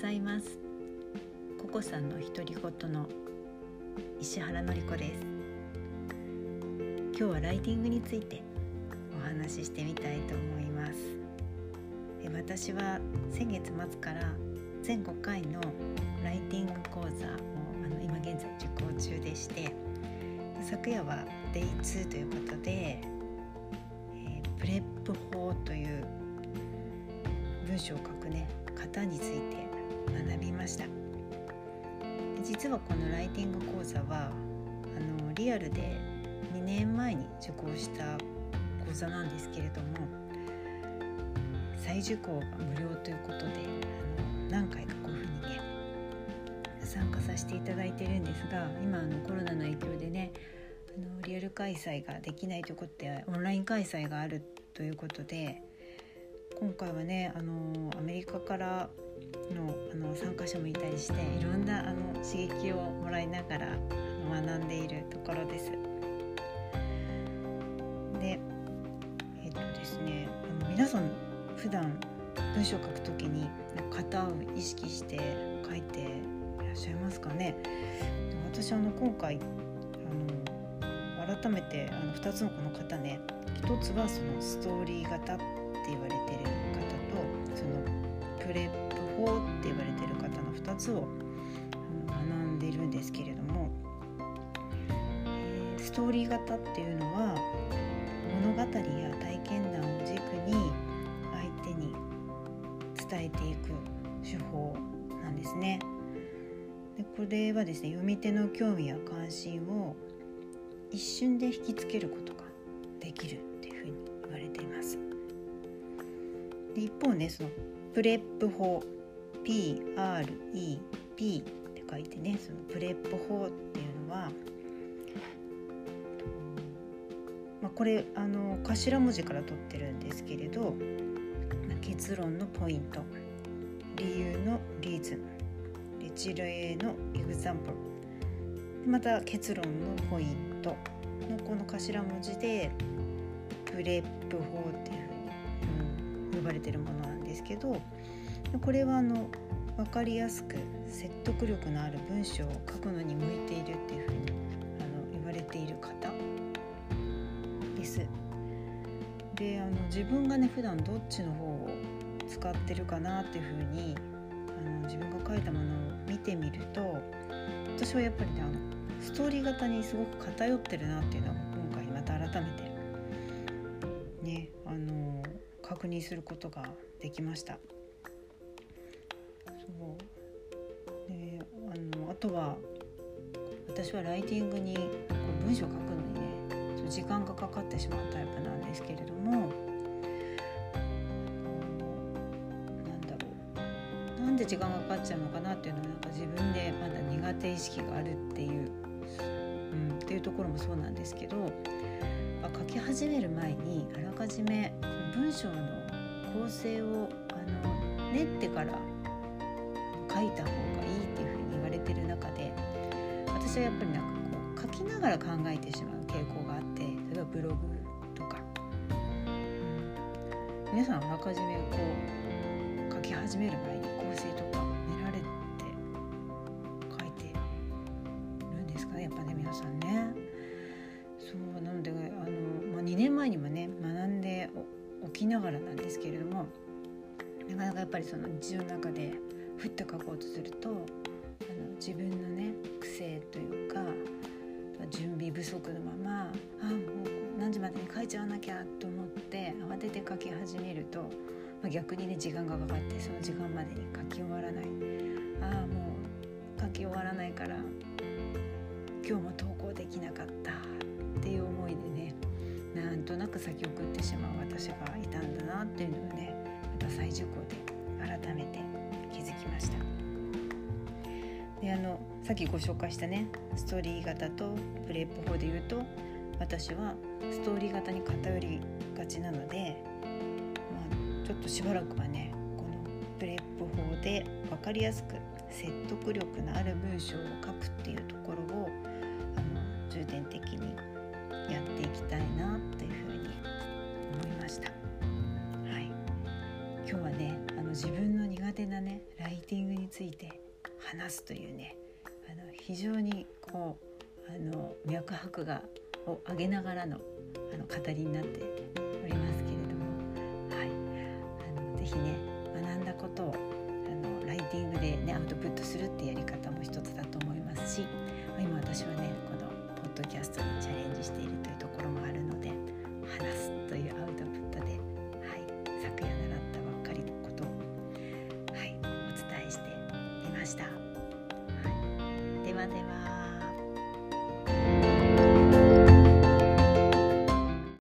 ざいます。ココさんの独り言の石原のり子です。今日はライティングについてお話ししてみたいと思います。私は先月末から全5回のライティング講座をあの今現在受講中でして昨夜は Day2 ということで、えー、プレップ法という文章を書くね型について学びました。実はこのライティング講座はあのリアルで2年前に受講した講座なんですけれども再受講が無料ということであの何回かこういうふうにね参加させていただいてるんですが今あのコロナの影響でねあのリアル開催ができないということでオンライン開催があるということで今回はねあのアメリカからのあの参加者もいたりしていろんなあの刺激をもらいながら学んでいるところです。でえっとですねあの皆さん普段文章を書くときに型を意識して書いていらっしゃいますかね私あの今回あの改めてあの2つのこの型ね1つはそのストーリー型って言われてる方とそのプレップ法って言われてる方の2つを学んでるんですけれども、え、ストーリー型っていうのは物語や体験談を軸に相手に伝えていく手法なんですね。でこれはですね読み手の興味や関心を一瞬で引きつけることができるっていうふうに言われています。で一方ねそのプレップ法 PREP って書いてねそのプレップ法っていうのは、まあ、これあの頭文字から取ってるんですけれど、まあ、結論のポイント理由の reason 一例の example また結論のポイントのこの頭文字でプレップ法っていうふうに呼ばれてるものなんですけどこれはあの分かりやすく説得力のある文章を書くのに向いているっていうふうにあの言われている型です。であの自分がね普段どっちの方を使ってるかなっていうふうにあの自分が書いたものを見てみると私はやっぱりねあのストーリー型にすごく偏ってるなっていうのは今回また改めてねあの確認することができました。そう。であのあとは私はライティングにこう文章書くのにね時間がかかってしまうタイプなんですけれどもなんだろう。なんで時間がかかっちゃうのかなっていうのはなんか自分でまだ苦手意識があるっていう、うん、っていうところもそうなんですけど書き始める前にあらかじめ文章の構成をあの練ってから書いた方がいいっていうふうに言われてる中で私はやっぱりなんかこう書きながら考えてしまう傾向があって例えばブログとか、うん、皆さんあらかじめこう書き始める前に構成とか練られて書いてるんですかねやっぱね皆さんね。そうなのであの、まあ、2年前にもね学んでおきながらなんですけれどもなかなかやっぱりその日常の中でふっと書こうとするとあの自分のね癖というか準備不足のままあもう何時までに書いちゃわなきゃと思って慌てて書き始めると、まあ、逆にね時間がかかってその時間までに書き終わらない。ああもう書き終わらないから今日も投稿できなかったっていう思いでねなんとなく先送ってしまう私がいたんだなっていうのをねまた再受講で改めて気づきましたであのさっきご紹介したねストーリー型とプレープ法で言うと私はストーリー型に偏りがちなので、まあ、ちょっとしばらくはねこのプレープ法で分かりやすく説得力のある文章を書くっていうところをあの重点的にやっていきたいなというふうに思いました。はい、今日はねあの自分手なねライティングについて話すというねあの非常にこうあの脈拍がを上げながらのあの語りになっておりますけれども、はい、あのぜひね学んだことをあのライティングで、ね、アウトプットするってやり方も一つだした。はい、ではでは